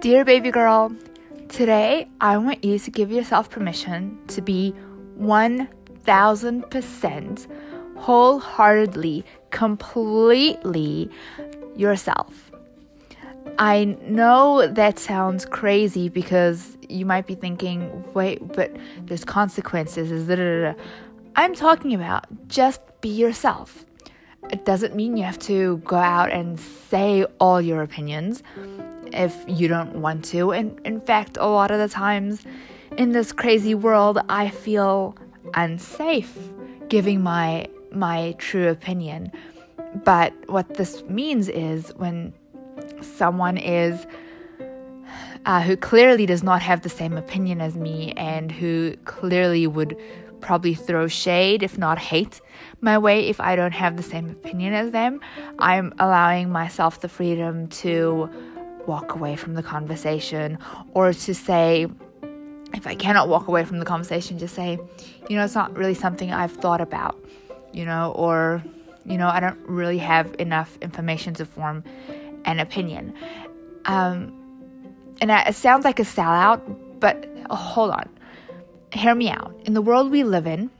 Dear baby girl, today I want you to give yourself permission to be 1000% wholeheartedly, completely yourself. I know that sounds crazy because you might be thinking, wait, but there's consequences. I'm talking about just be yourself. It doesn't mean you have to go out and say all your opinions if you don't want to. And in fact, a lot of the times in this crazy world, I feel unsafe giving my my true opinion. But what this means is when someone is uh, who clearly does not have the same opinion as me and who clearly would probably throw shade, if not hate, my way if I don't have the same opinion as them, I'm allowing myself the freedom to walk away from the conversation or to say, if I cannot walk away from the conversation, just say, you know, it's not really something I've thought about, you know, or, you know, I don't really have enough information to form an opinion. Um, and it sounds like a sellout, but hold on. Hear me out. In the world we live in,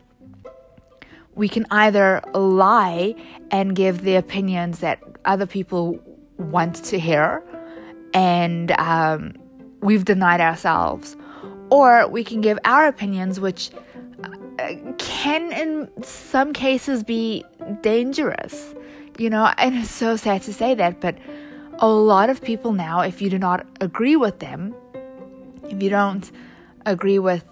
we can either lie and give the opinions that other people want to hear, and um, we've denied ourselves. Or we can give our opinions, which uh, can in some cases be dangerous, you know, and it's so sad to say that, but a lot of people now, if you do not agree with them, if you don't agree with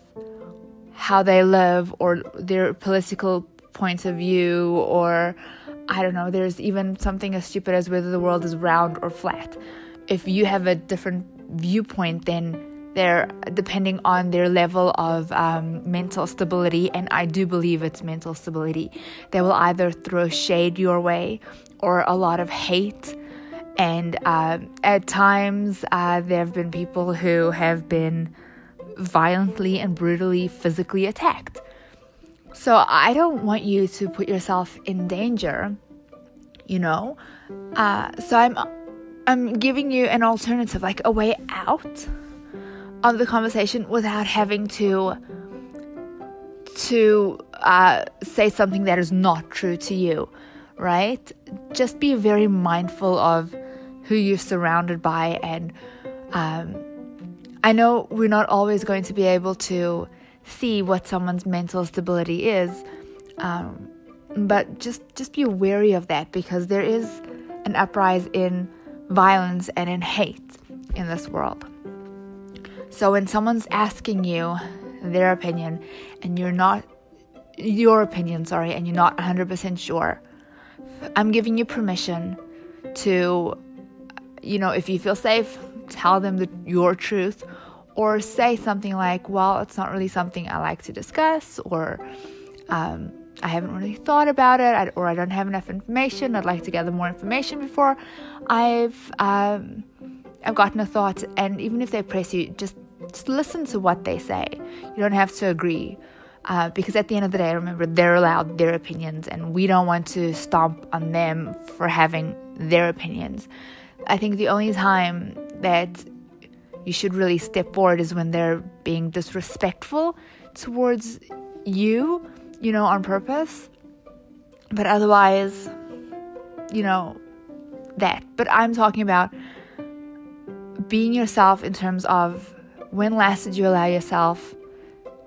how they live or their political points of view, or I don't know, there's even something as stupid as whether the world is round or flat if you have a different viewpoint, then they're depending on their level of um, mental stability, and I do believe it's mental stability. They will either throw shade your way or a lot of hate. And uh, at times, uh, there have been people who have been violently and brutally physically attacked. So I don't want you to put yourself in danger, you know? Uh, so I'm I'm giving you an alternative, like a way out of the conversation without having to to uh, say something that is not true to you, right? Just be very mindful of who you're surrounded by, and um, I know we're not always going to be able to see what someone's mental stability is, um, but just just be wary of that because there is an uprise in violence and in hate in this world. So when someone's asking you their opinion and you're not your opinion, sorry, and you're not 100% sure, I'm giving you permission to you know, if you feel safe, tell them the, your truth or say something like, "Well, it's not really something I like to discuss," or um, I haven't really thought about it, or I don't have enough information. I'd like to gather more information before I've um, I've gotten a thought. And even if they press you, just just listen to what they say. You don't have to agree. Uh, because at the end of the day, remember, they're allowed their opinions, and we don't want to stomp on them for having their opinions. I think the only time that you should really step forward is when they're being disrespectful towards you you know, on purpose. But otherwise, you know, that. But I'm talking about being yourself in terms of when last did you allow yourself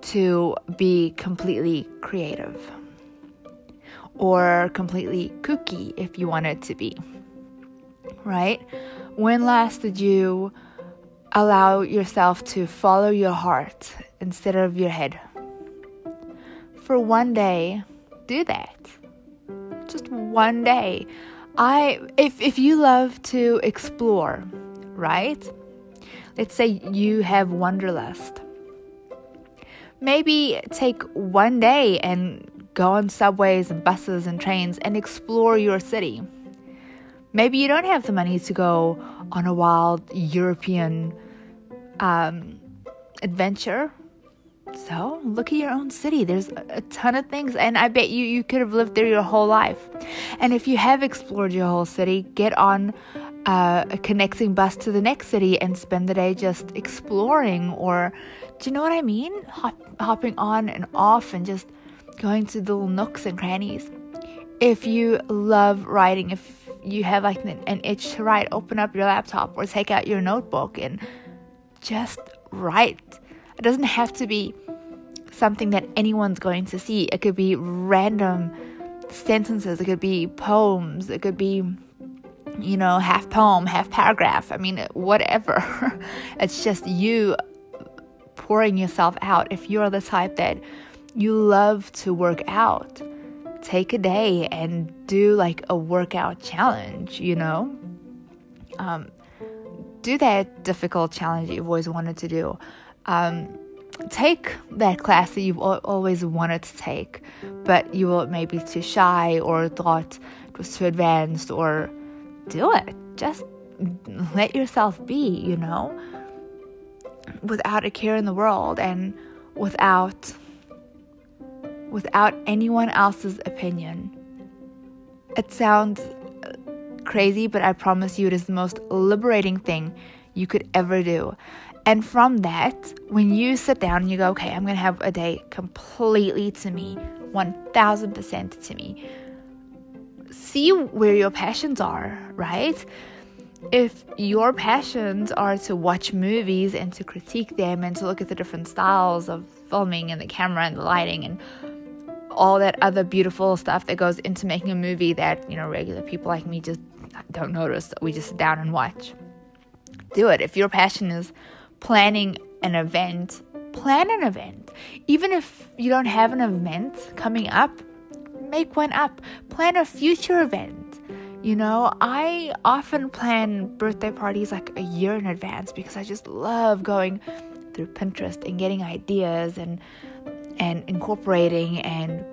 to be completely creative or completely kooky if you wanted to be, right? When last did you allow yourself to follow your heart instead of your head? for one day, do that. Just one day. I if if you love to explore, right? Let's say you have wanderlust. Maybe take one day and go on subways and buses and trains and explore your city. Maybe you don't have the money to go on a wild European um, adventure So look at your own city. There's a ton of things, and I bet you you could have lived there your whole life. And if you have explored your whole city, get on uh, a connecting bus to the next city and spend the day just exploring. Or, do you know what I mean? Hop, hopping on and off and just going to the little nooks and crannies. If you love writing, if you have like an, an itch to write, open up your laptop or take out your notebook and just write. It doesn't have to be something that anyone's going to see. It could be random sentences, it could be poems, it could be, you know, half poem, half paragraph. I mean, whatever. it's just you pouring yourself out. If you're the type that you love to work out, take a day and do like a workout challenge, you know? Um, do that difficult challenge you've always wanted to do. Um, take that class that you've always wanted to take, but you were maybe too shy or thought it was too advanced, or do it. Just let yourself be, you know, without a care in the world and without without anyone else's opinion. It sounds uh, crazy, but I promise you it is the most liberating thing you could ever do. And from that, when you sit down and you go, okay, I'm going to have a day completely to me, 1000% to me, see where your passions are, right? If your passions are to watch movies and to critique them and to look at the different styles of filming and the camera and the lighting and all that other beautiful stuff that goes into making a movie that, you know, regular people like me just don't notice. We just sit down and watch. Do it. If your passion is planning an event, plan an event. Even if you don't have an event coming up, make one up. Plan a future event. You know, I often plan birthday parties like a year in advance because I just love going through Pinterest and getting ideas and and incorporating and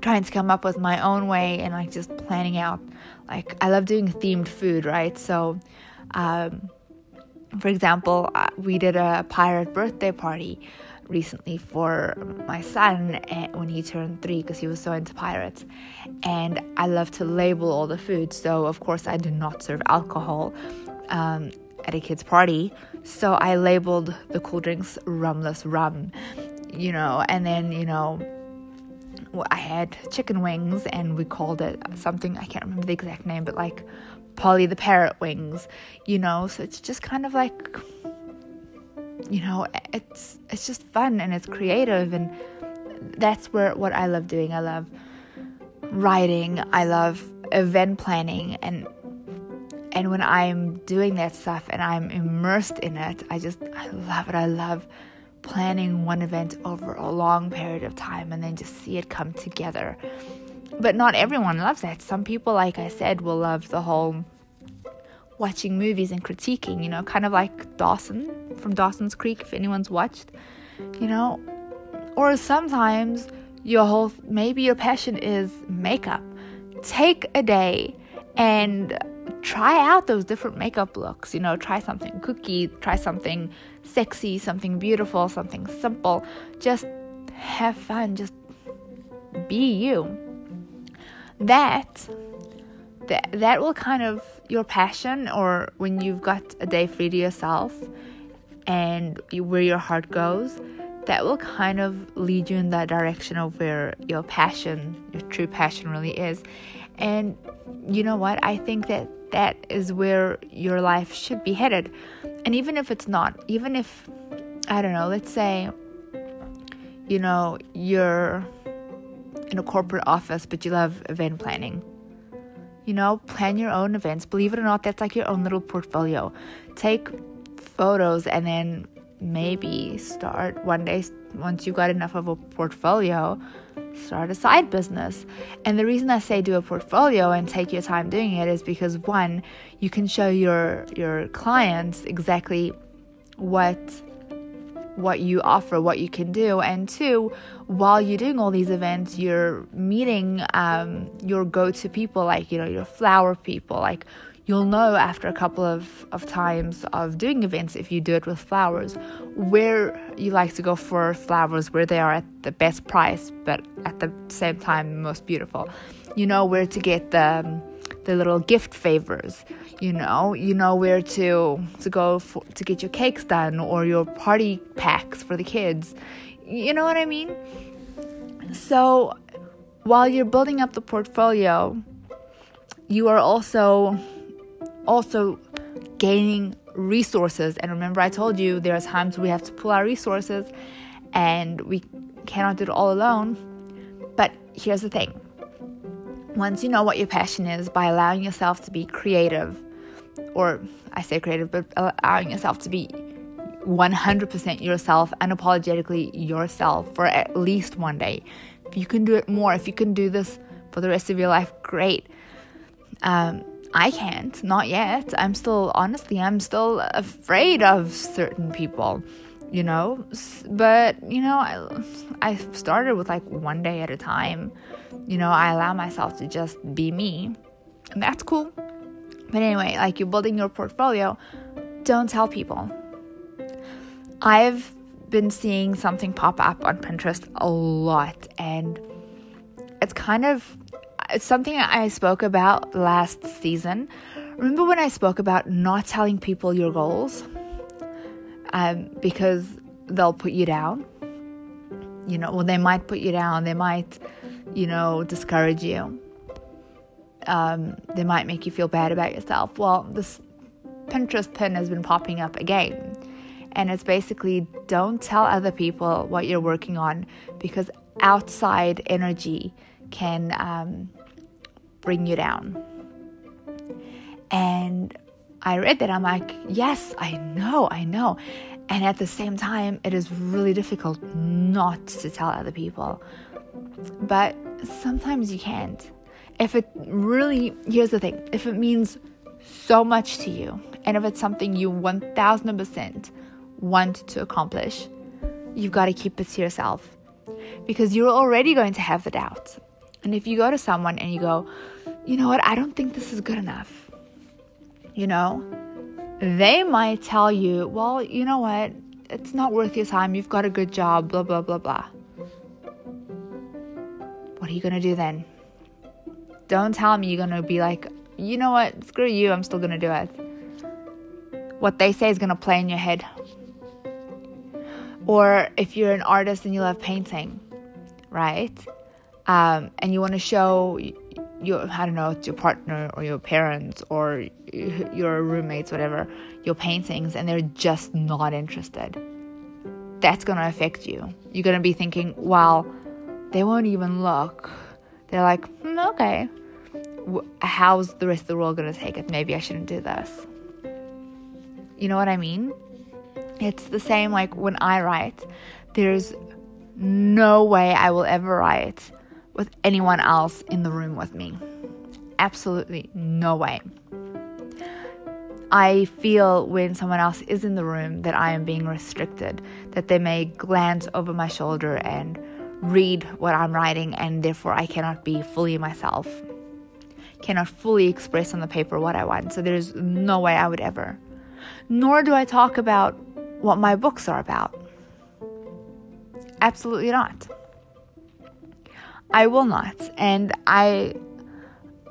trying to come up with my own way and like just planning out like I love doing themed food, right? So um for example, uh, we did a pirate birthday party recently for my son eh, when he turned three because he was so into pirates. And I love to label all the food. So, of course, I do not serve alcohol um, at a kid's party. So, I labeled the cool drinks rumless rum, you know, and then, you know, I had chicken wings and we called it something, I can't remember the exact name, but like Polly the parrot wings, you know. So it's just kind of like you know, it's it's just fun and it's creative and that's where what I love doing. I love writing, I love event planning and and when I'm doing that stuff and I'm immersed in it, I just I love it. I love planning one event over a long period of time and then just see it come together but not everyone loves that. Some people, like I said, will love the whole watching movies and critiquing, you know, kind of like Dawson from Dawson's Creek, if anyone's watched, you know. Or sometimes your whole, maybe your passion is makeup. Take a day and try out those different makeup looks, you know, try something cookie, try something sexy, something beautiful, something simple. Just have fun, just be you. That that that will kind of your passion or when you've got a day free to yourself and you, where your heart goes that will kind of lead you in that direction of where your passion your true passion really is. And you know what? I think that that is where your life should be headed and even if it's not even if i don't know let's say you know you're in a corporate office, but you love event planning. You know, plan your own events. Believe it or not, that's like your own little portfolio. Take photos and then maybe start one day, once you got enough of a portfolio, start a side business. And the reason I say do a portfolio and take your time doing it is because one, you can show your your clients exactly what what you offer, what you can do, and two, while you're doing all these events, you're meeting um, your go-to people, like you know your flower people, like you'll know after a couple of, of times of doing events, if you do it with flowers, where you like to go for flowers, where they are at the best price, but at the same time, most beautiful. You know where to get the, the little gift favors. You know, you know where to to go for, to get your cakes done or your party packs for the kids. You know what I mean? So, while you're building up the portfolio, you are also also gaining resources. And remember, I told you there are times we have to pull our resources and we cannot do it all alone. But here's the thing once you know what your passion is, by allowing yourself to be creative, or I say creative, but allowing yourself to be 100% yourself, unapologetically yourself for at least one day. If you can do it more, if you can do this for the rest of your life, great. Um, I can't, not yet. I'm still, honestly, I'm still afraid of certain people, you know. But, you know, I, I started with like one day at a time. You know, I allow myself to just be me, and that's cool. But anyway, like you're building your portfolio, don't tell people. I've been seeing something pop up on Pinterest a lot, and it's kind of it's something I spoke about last season. Remember when I spoke about not telling people your goals? Um, because they'll put you down. You know, well, they might put you down. They might, you know, discourage you. Um, they might make you feel bad about yourself. Well, this Pinterest pin has been popping up again. And it's basically don't tell other people what you're working on because outside energy can um, bring you down. And I read that, I'm like, yes, I know, I know. And at the same time, it is really difficult not to tell other people. But sometimes you can't. If it really, here's the thing if it means so much to you, and if it's something you 1000% want to accomplish, you've got to keep it to yourself because you're already going to have the doubt. And if you go to someone and you go, you know what, I don't think this is good enough, you know, they might tell you, well, you know what, it's not worth your time, you've got a good job, blah, blah, blah, blah. What are you going to do then? Don't tell me you're going to be like, you know what, screw you, I'm still going to do it. What they say is going to play in your head. Or if you're an artist and you love painting, right? Um, and you want to show your I don't know your partner or your parents or your roommates whatever your paintings and they're just not interested. That's going to affect you. You're going to be thinking well they won't even look. They're like hmm, okay. How's the rest of the world going to take it? Maybe i shouldn't do this. You know what i mean? It's the same like when i write there's no way i will ever write with anyone else in the room with me. Absolutely no way. I feel when someone else is in the room that I am being restricted, that they may glance over my shoulder and read what I'm writing, and therefore I cannot be fully myself, cannot fully express on the paper what I want. So there's no way I would ever. Nor do I talk about what my books are about. Absolutely not. I will not. And I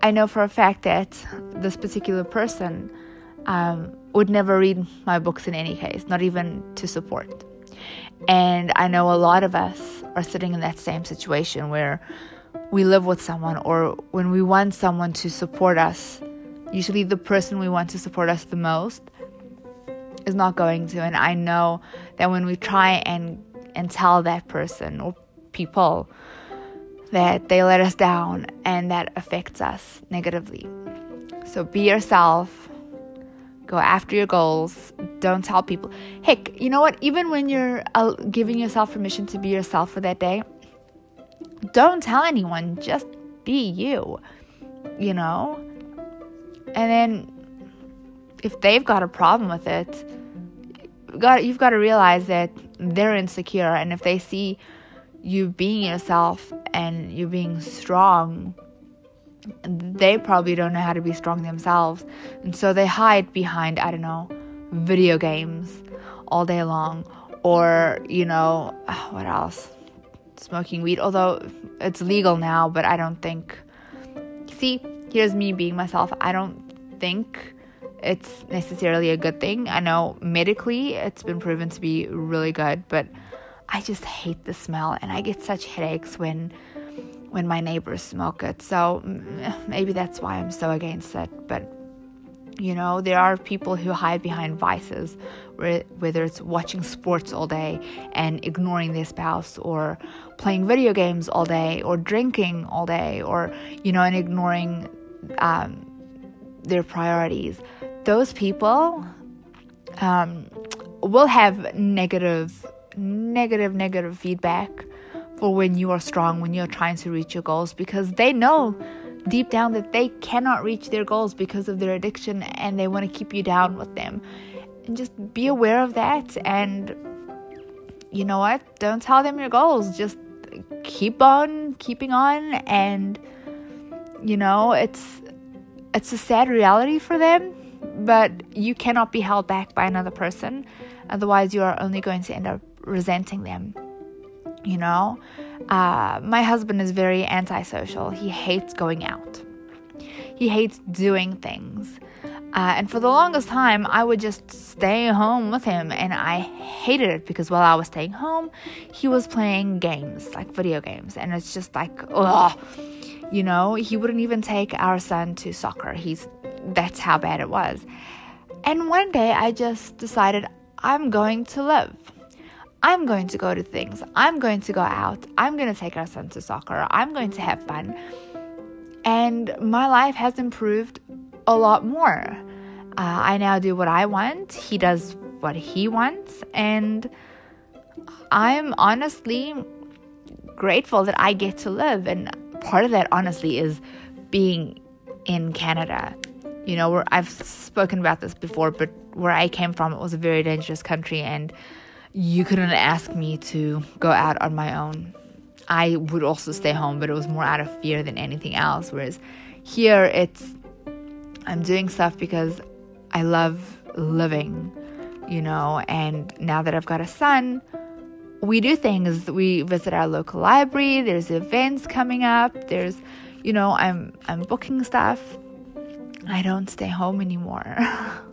I know for a fact that this particular person um, would never read my books in any case, not even to support. And I know a lot of us are sitting in that same situation where we live with someone or when we want someone to support us, usually the person we want to support us the most is not going to. And I know that when we try and and tell that person or people that they let us down and that affects us negatively. So be yourself, go after your goals, don't tell people. Heck, you know what? Even when you're uh, giving yourself permission to be yourself for that day, don't tell anyone, just be you, you know? And then if they've got a problem with it, you've got to realize that they're insecure and if they see you being yourself and you being strong, they probably don't know how to be strong themselves. And so they hide behind, I don't know, video games all day long. Or, you know, what else? Smoking weed, although it's legal now, but I don't think. See, here's me being myself. I don't think it's necessarily a good thing. I know medically it's been proven to be really good, but I just hate the smell and I get such headaches when when my neighbors smoke it. So mm, maybe that's why I'm so against it. But you know, there are people who hide behind vices, whether it's watching sports all day and ignoring their spouse, or playing video games all day, or drinking all day, or, you know, and ignoring um, their priorities. Those people um, will have negative, negative, negative feedback for when you are strong, when you're trying to reach your goals, because they know deep down that they cannot reach their goals because of their addiction and they want to keep you down with them. And just be aware of that and you know what? Don't tell them your goals. Just keep on keeping on and you know, it's it's a sad reality for them, but you cannot be held back by another person. Otherwise, you are only going to end up resenting them you know. Uh, my husband is very antisocial. He hates going out. He hates doing things. Uh, and for the longest time, I would just stay home with him, and I hated it because while I was staying home, he was playing games, like video games, and it's just like, ugh, you know. He wouldn't even take our son to soccer. He's that's how bad it was. And one day, I just decided I'm going to live. I'm going to go to things. I'm going to go out. I'm going to take our son to soccer. I'm going to have fun. And my life has improved a lot more. Uh, I now do what I want. He does what he wants. And I'm honestly grateful that I get to live. And part of that, honestly, is being in Canada. You know, where I've spoken about this before, but where I came from, it was a very dangerous country. And you couldn't ask me to go out on my own. I would also stay home, but it was more out of fear than anything else. Whereas here, it's I'm doing stuff because I love living, you know. And now that I've got a son, we do things. We visit our local library. There's events coming up. There's, you know, I'm I'm booking stuff. I don't stay home anymore.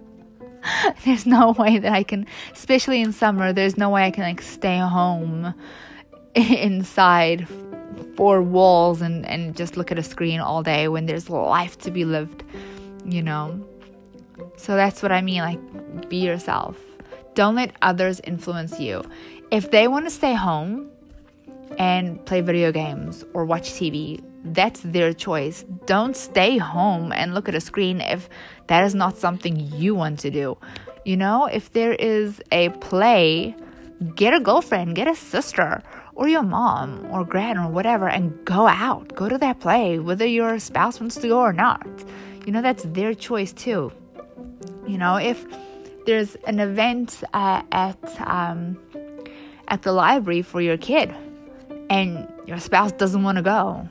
there's no way that I can, especially in summer, there's no way I can like stay home inside four walls and, and just look at a screen all day when there's life to be lived, you know? So that's what I mean. Like, be yourself. Don't let others influence you. If they want to stay home and play video games or watch TV, that's their choice. Don't stay home and look at a screen if that is not something you want to do. You know, if there is a play, get a girlfriend, get a sister, or your mom or grand or whatever, and go out. Go to that play, whether your spouse wants to go or not. You know, that's their choice too. You know, if there's an event uh, at um, at the library for your kid, and your spouse doesn't want to go,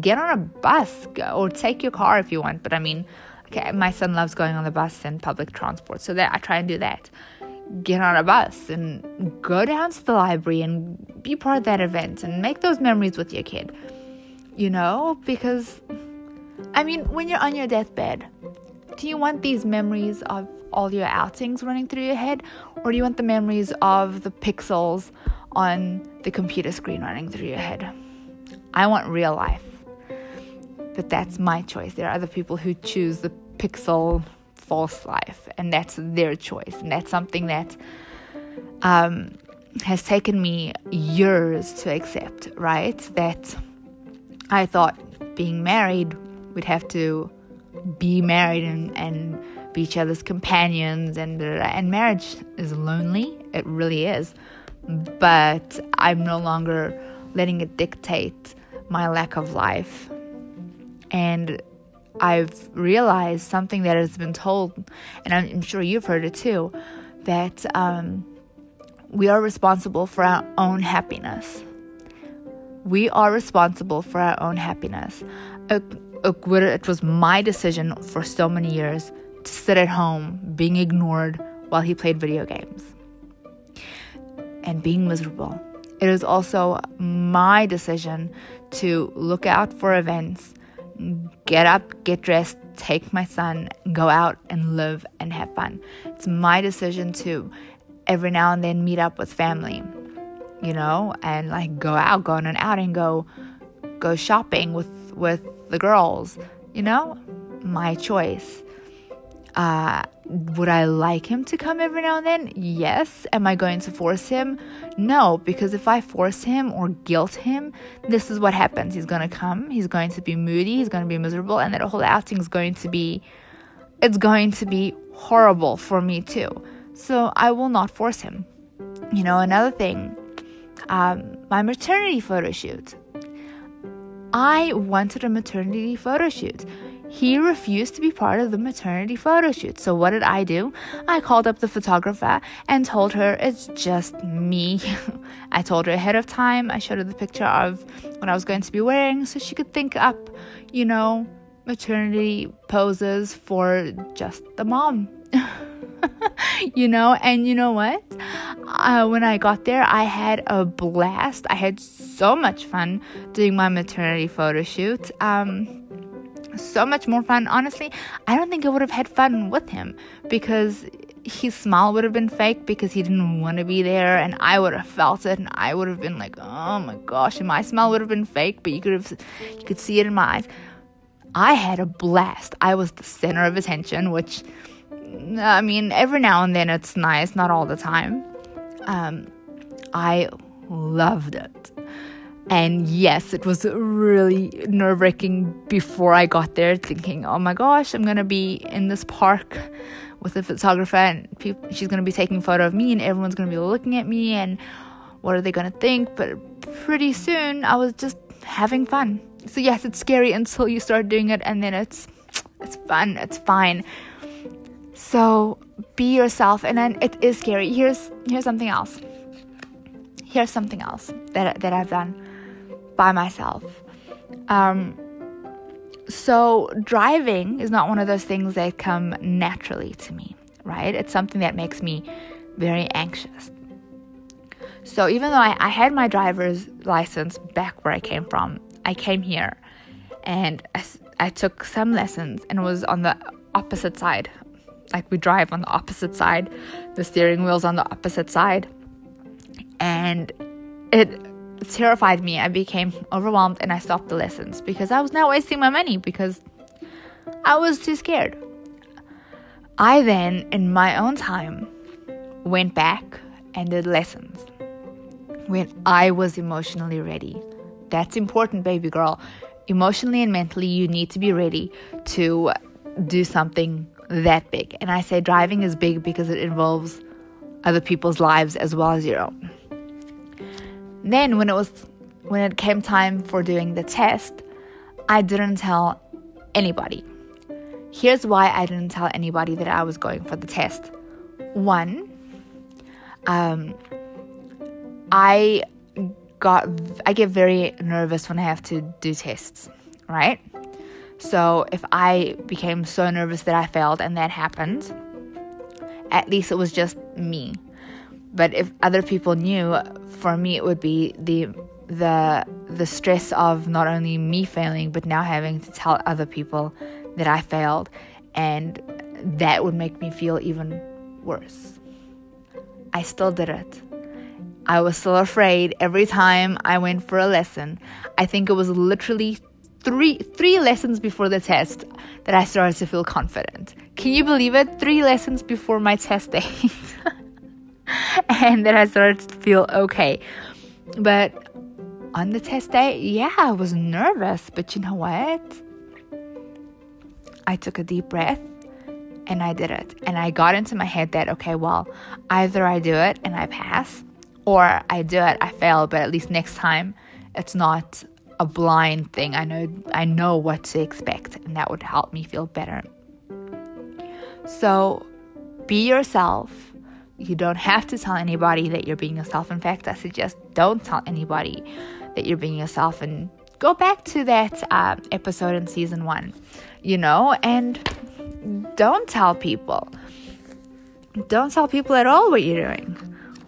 get on a bus or take your car if you want. But I mean, okay, my son loves going on the bus and public transport, so that I try and do that. Get on a bus and go down to the library and be part of that event and make those memories with your kid. You know, because I mean, when you're on your deathbed, do you want these memories of all your outings running through your head, or do you want the memories of the pixels on the computer screen running through your head? I want real life but that's my choice. There are other people who choose the pixel false life, and that's their choice. And that's something that um, has taken me years to accept, right? That I thought being married, we'd have to be married and, and be each other's companions, and, and marriage is lonely. It really is. But I'm no longer letting it dictate my lack of life and I've realized something that has been told, and I'm sure you've heard it too, that um, we are responsible for our own happiness. We are responsible for our own happiness. It was my decision for so many years to sit at home being ignored while he played video games and being miserable. It is also my decision to look out for events, get up, get dressed, take my son, go out and live and have fun. It's my decision to every now and then meet up with family, you know, and like go out, go on an outing, go go shopping with with the girls, you know? My choice. Uh, would I like him to come every now and then? Yes. Am I going to force him? No, because if I force him or guilt him, this is what happens. He's going to come, he's going to be moody, he's going to be miserable, and that whole outing is going to be it's going to be horrible for me too. So I will not force him. You know, another thing, um, my maternity photo shoot. I wanted a maternity photo shoot. He refused to be part of the maternity photo shoot. So, what did I do? I called up the photographer and told her it's just me. I told her ahead of time. I showed her the picture of what I was going to be wearing so she could think up, you know, maternity poses for just the mom. you know, and you know what? Uh, when I got there, I had a blast. I had so much fun doing my maternity photo shoot. Um, so much more fun. Honestly, I don't think I would have had fun with him because his smile would have been fake because he didn't want to be there, and I would have felt it, and I would have been like, "Oh my gosh!" And my smile would have been fake, but you could have, you could see it in my eyes. I had a blast. I was the center of attention, which I mean, every now and then it's nice, not all the time. Um, I loved it. And yes, it was really nerve wracking before I got there, thinking, oh my gosh, I'm gonna be in this park with a photographer, and she's gonna be taking photo of me, and everyone's gonna be looking at me, and what are they gonna think? But pretty soon, I was just having fun. So yes, it's scary until you start doing it, and then it's it's fun, it's fine. So be yourself, and then it is scary. Here's here's something else. Here's something else that that I've done by myself. Um, so driving is not one of those things that come naturally to me, right? It's something that makes me very anxious. So even though I, I had my driver's license back where I came from, I came here and I, I took some lessons and was on the opposite side like we drive on the opposite side, the steering wheel's on the opposite side. And it terrified me. I became overwhelmed and I stopped the lessons because I was now wasting my money because I was too scared. I then, in my own time, went back and did lessons when I was emotionally ready. That's important, baby girl. Emotionally and mentally, you need to be ready to do something that big. And I say driving is big because it involves other people's lives as well as your own. Then when it was when it came time for doing the test, I didn't tell anybody. Here's why I didn't tell anybody that I was going for the test. One, um, I got I get very nervous when I have to do tests, right? So if I became so nervous that I failed and that happened, at least it was just me. But if other people knew, for me it would be the the the stress of not only me failing but now having to tell other people that I failed and that would make me feel even worse. I still did it. I was still afraid every time I went for a lesson. I think it was literally three three lessons before the test that I started to feel confident. Can you believe it? Three lessons before my test date. and then I started to feel okay. But on the test day, yeah, I was nervous, but you know what? I took a deep breath and I did it. And I got into my head that, okay, well, either I do it and I pass, or I do it, I fail, but at least next time it's not a blind thing. I know I know what to expect and that would help me feel better. So be yourself. You don't have to tell anybody that you're being yourself. In fact, I suggest don't tell anybody that you're being yourself and go back to that uh, episode in season one, you know, and don't tell people. Don't tell people at all what you're doing.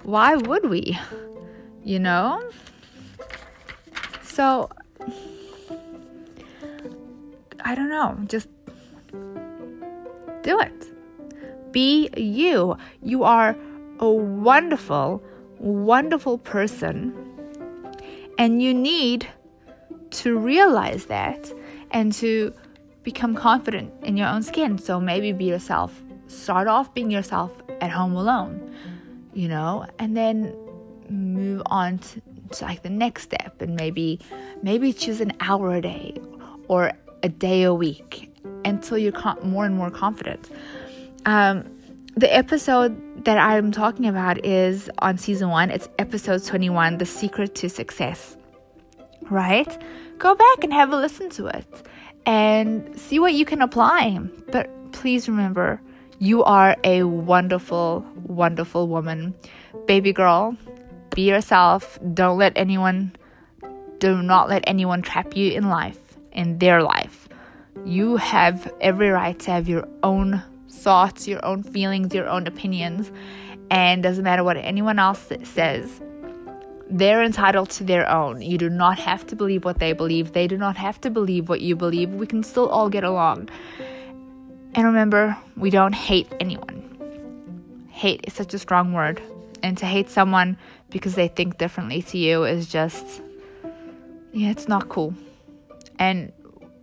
Why would we? You know? So, I don't know. Just do it. Be you. You are a wonderful, wonderful person. And you need to realize that and to become confident in your own skin. So maybe be yourself. Start off being yourself at home alone, you know, and then move on to, to like the next step and maybe maybe choose an hour a day or a day a week until you're more and more confident. Um, the episode that I'm talking about is on season one. It's episode 21, The Secret to Success. Right? Go back and have a listen to it and see what you can apply. But please remember, you are a wonderful, wonderful woman. Baby girl, be yourself. Don't let anyone, do not let anyone trap you in life, in their life. You have every right to have your own thoughts, your own feelings, your own opinions, and doesn't matter what anyone else says. They're entitled to their own. You do not have to believe what they believe. They do not have to believe what you believe. We can still all get along. And remember, we don't hate anyone. Hate is such a strong word. And to hate someone because they think differently to you is just, yeah, it's not cool. And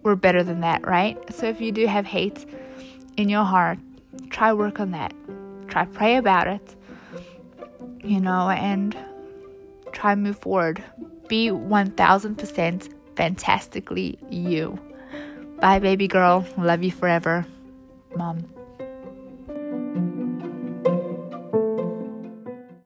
we're better than that, right? So if you do have hate in your heart, try work on that. Try pray about it. You know, and try move forward. Be 1000% fantastically you. Bye baby girl. Love you forever. Mom.